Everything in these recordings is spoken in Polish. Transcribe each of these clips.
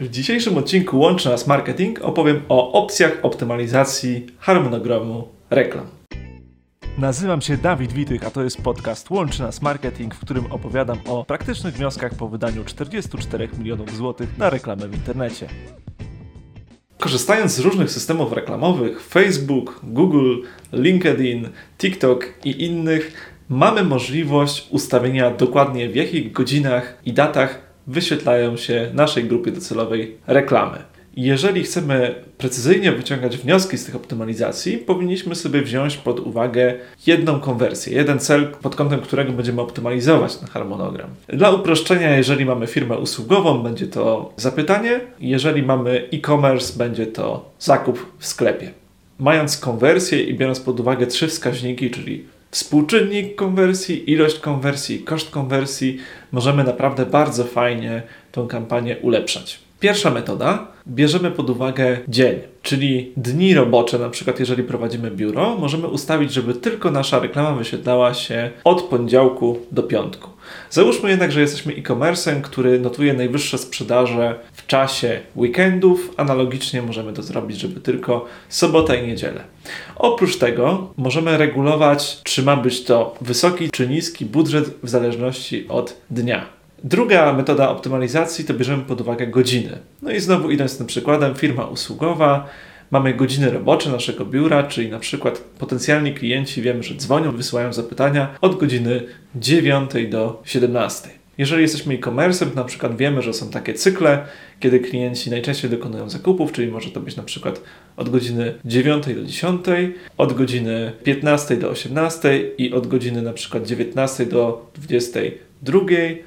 W dzisiejszym odcinku Łączy Nas Marketing opowiem o opcjach optymalizacji harmonogramu reklam. Nazywam się Dawid Witych, a to jest podcast Łączy Nas Marketing, w którym opowiadam o praktycznych wnioskach po wydaniu 44 milionów złotych na reklamę w internecie. Korzystając z różnych systemów reklamowych Facebook, Google, LinkedIn, TikTok i innych, mamy możliwość ustawienia dokładnie w jakich godzinach i datach wyświetlają się naszej grupie docelowej reklamy. Jeżeli chcemy precyzyjnie wyciągać wnioski z tych optymalizacji, powinniśmy sobie wziąć pod uwagę jedną konwersję, jeden cel, pod kątem którego będziemy optymalizować ten harmonogram. Dla uproszczenia, jeżeli mamy firmę usługową, będzie to zapytanie, jeżeli mamy e-commerce, będzie to zakup w sklepie. Mając konwersję i biorąc pod uwagę trzy wskaźniki, czyli współczynnik konwersji, ilość konwersji, koszt konwersji, możemy naprawdę bardzo fajnie tą kampanię ulepszać. Pierwsza metoda, bierzemy pod uwagę dzień, czyli dni robocze, na przykład jeżeli prowadzimy biuro, możemy ustawić, żeby tylko nasza reklama wyświetlała się od poniedziałku do piątku. Załóżmy jednak, że jesteśmy e-commerce'em, który notuje najwyższe sprzedaże w czasie weekendów. Analogicznie możemy to zrobić, żeby tylko sobota i niedzielę. Oprócz tego możemy regulować, czy ma być to wysoki czy niski budżet w zależności od dnia. Druga metoda optymalizacji to bierzemy pod uwagę godziny. No i znowu idąc tym przykładem, firma usługowa, mamy godziny robocze naszego biura, czyli na przykład potencjalni klienci wiemy, że dzwonią, wysyłają zapytania od godziny 9 do 17. Jeżeli jesteśmy e-commerce, na przykład wiemy, że są takie cykle, kiedy klienci najczęściej dokonują zakupów, czyli może to być na przykład od godziny 9 do 10, od godziny 15 do 18 i od godziny na przykład 19 do 22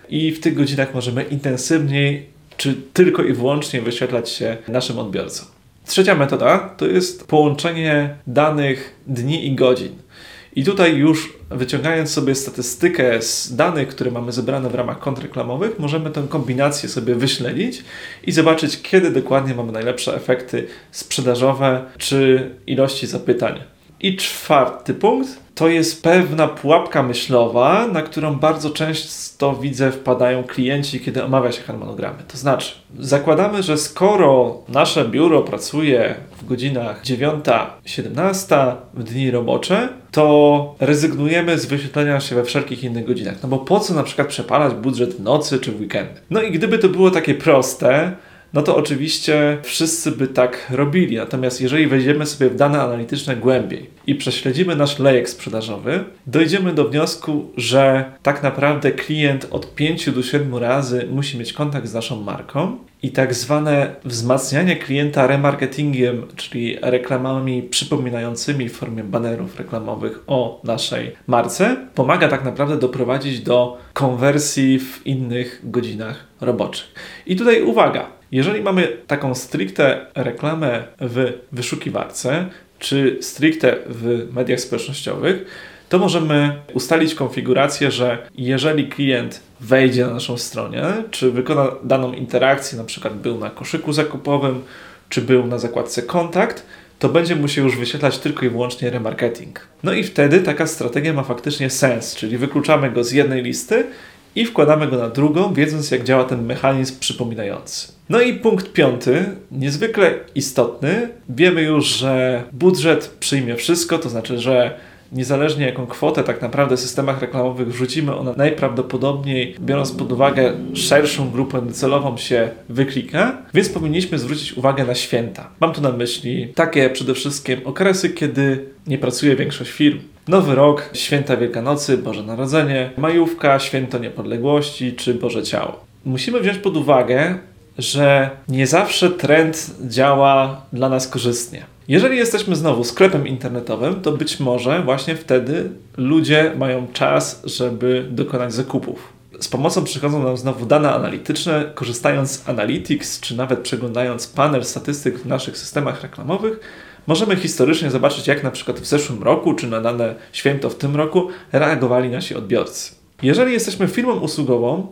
i w tych godzinach możemy intensywniej czy tylko i wyłącznie wyświetlać się naszym odbiorcom. Trzecia metoda to jest połączenie danych dni i godzin. I tutaj już wyciągając sobie statystykę z danych, które mamy zebrane w ramach kont reklamowych, możemy tę kombinację sobie wyśledzić i zobaczyć, kiedy dokładnie mamy najlepsze efekty sprzedażowe czy ilości zapytań. I czwarty punkt to jest pewna pułapka myślowa, na którą bardzo często widzę wpadają klienci, kiedy omawia się harmonogramy. To znaczy, zakładamy, że skoro nasze biuro pracuje w godzinach 9-17 w dni robocze, to rezygnujemy z wyświetlenia się we wszelkich innych godzinach. No bo po co na przykład przepalać budżet w nocy czy w weekendy? No i gdyby to było takie proste, no to oczywiście wszyscy by tak robili. Natomiast jeżeli wejdziemy sobie w dane analityczne głębiej i prześledzimy nasz lejek sprzedażowy, dojdziemy do wniosku, że tak naprawdę klient od 5 do 7 razy musi mieć kontakt z naszą marką i tak zwane wzmacnianie klienta remarketingiem, czyli reklamami przypominającymi w formie banerów reklamowych o naszej marce, pomaga tak naprawdę doprowadzić do konwersji w innych godzinach roboczych. I tutaj uwaga, jeżeli mamy taką stricte reklamę w wyszukiwarce, czy stricte w mediach społecznościowych, to możemy ustalić konfigurację, że jeżeli klient wejdzie na naszą stronę, czy wykona daną interakcję, na przykład był na koszyku zakupowym, czy był na zakładce kontakt, to będzie mu się już wyświetlać tylko i wyłącznie remarketing. No i wtedy taka strategia ma faktycznie sens, czyli wykluczamy go z jednej listy i wkładamy go na drugą, wiedząc jak działa ten mechanizm przypominający. No i punkt piąty, niezwykle istotny. Wiemy już, że budżet przyjmie wszystko, to znaczy, że niezależnie jaką kwotę tak naprawdę w systemach reklamowych wrzucimy, ona najprawdopodobniej, biorąc pod uwagę szerszą grupę docelową, się wyklika, więc powinniśmy zwrócić uwagę na święta. Mam tu na myśli takie przede wszystkim okresy, kiedy nie pracuje większość firm. Nowy rok, święta Wielkanocy, Boże Narodzenie, majówka, święto niepodległości czy Boże Ciało. Musimy wziąć pod uwagę, że nie zawsze trend działa dla nas korzystnie. Jeżeli jesteśmy znowu sklepem internetowym, to być może właśnie wtedy ludzie mają czas, żeby dokonać zakupów. Z pomocą przychodzą nam znowu dane analityczne, korzystając z Analytics, czy nawet przeglądając panel statystyk w naszych systemach reklamowych, możemy historycznie zobaczyć, jak na przykład w zeszłym roku, czy na dane święto w tym roku reagowali nasi odbiorcy. Jeżeli jesteśmy firmą usługową,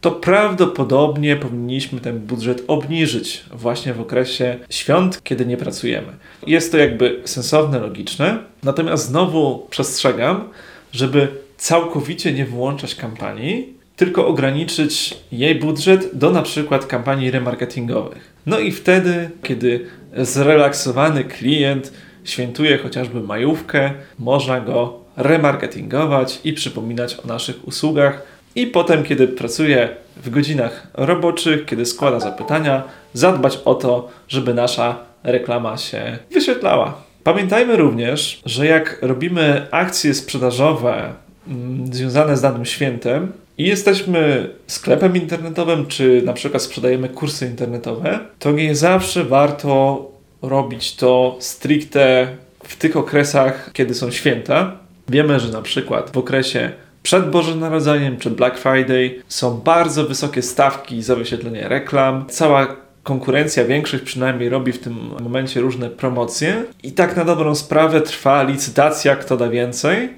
to prawdopodobnie powinniśmy ten budżet obniżyć właśnie w okresie świąt, kiedy nie pracujemy. Jest to jakby sensowne, logiczne, natomiast znowu przestrzegam, żeby całkowicie nie wyłączać kampanii, tylko ograniczyć jej budżet do na przykład kampanii remarketingowych. No i wtedy, kiedy zrelaksowany klient świętuje chociażby majówkę, można go remarketingować i przypominać o naszych usługach. I potem, kiedy pracuje w godzinach roboczych, kiedy składa zapytania, zadbać o to, żeby nasza reklama się wyświetlała. Pamiętajmy również, że jak robimy akcje sprzedażowe mm, związane z danym świętem i jesteśmy sklepem internetowym, czy na przykład sprzedajemy kursy internetowe, to nie zawsze warto robić to stricte w tych okresach, kiedy są święta. Wiemy, że na przykład w okresie przed Bożym Narodzeniem czy Black Friday są bardzo wysokie stawki za wyświetlenie reklam. Cała konkurencja, większość przynajmniej robi w tym momencie różne promocje i tak na dobrą sprawę trwa licytacja, kto da więcej.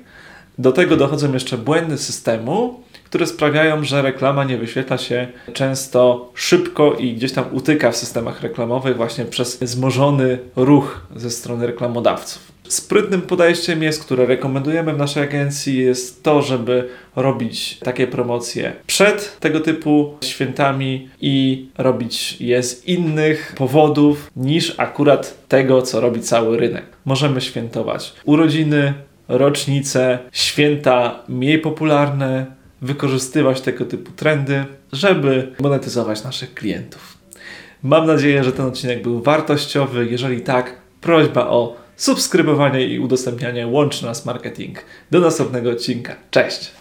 Do tego dochodzą jeszcze błędy systemu, które sprawiają, że reklama nie wyświetla się często szybko i gdzieś tam utyka w systemach reklamowych właśnie przez wzmożony ruch ze strony reklamodawców. Sprytnym podejściem jest, które rekomendujemy w naszej agencji, jest to, żeby robić takie promocje przed tego typu świętami i robić je z innych powodów niż akurat tego, co robi cały rynek. Możemy świętować urodziny, rocznice, święta mniej popularne, wykorzystywać tego typu trendy, żeby monetyzować naszych klientów. Mam nadzieję, że ten odcinek był wartościowy. Jeżeli tak, prośba o subskrybowanie i udostępnianie łączy nas marketing. Do następnego odcinka. Cześć!